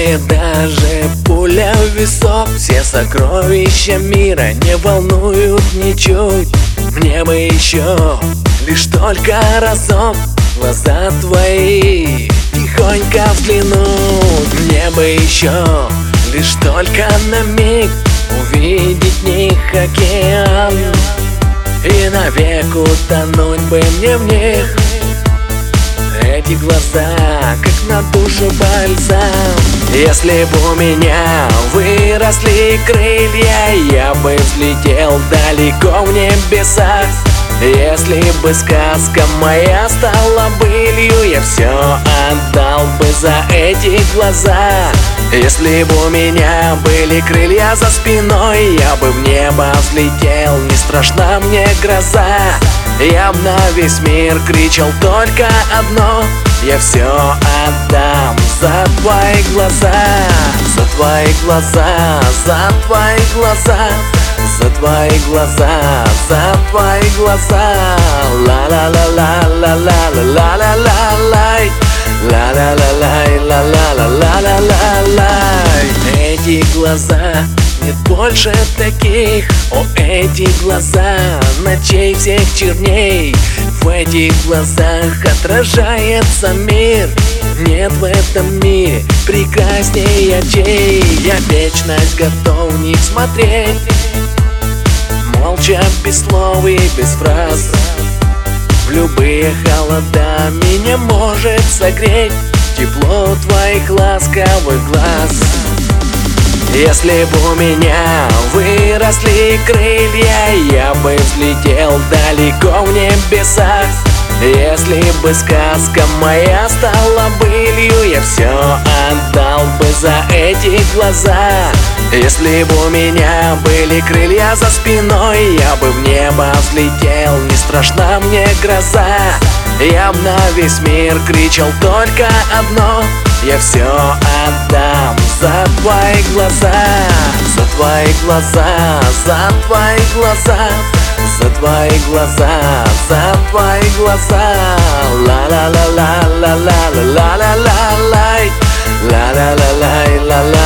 пугает даже пуля в висок. Все сокровища мира не волнуют ничуть. Мне бы еще лишь только разок. Глаза твои тихонько взглянуть Мне бы еще лишь только на миг Увидеть в них океан. И навек утонуть бы мне в них. Эти глаза, душу бальзам. Если бы у меня выросли крылья Я бы взлетел далеко в небеса Если бы сказка моя стала былью Я все отдал бы за эти глаза. Если бы у меня были крылья за спиной Я бы в небо взлетел, не страшна мне гроза. Я б на весь мир кричал только одно все отдам за твои глаза За твои глаза, за твои глаза За твои глаза, за твои глаза. Ла-ла-ла-ла-ла-ла-ла-ла-ла-лай Ла-ла-ла-лай, ла-ла-ла-ла-ла-ла-лай Эти глаза нет больше таких О, эти глаза ночей всех черней В этих глазах отражается мир. Нет в этом мире прекрасней очей Я вечность готов в них смотреть. Молча, без слов и без фраз. В любые холода меня может согреть Тепло твоих ласковых глаз если бы у меня выросли крылья Я бы взлетел далеко в небесах. Если бы сказка моя стала былью Я все отдал бы за эти глаза. Если бы у меня были крылья за спиной Я бы в небо взлетел, не страшна мне гроза. Я б на весь мир кричал только одно Я все отдам за твои глаза, за твои глаза, за твои глаза За твои глаза, за твои глаза. Ла ла ла ла ла ла ла ла ла ла ла ла ла ла ла ла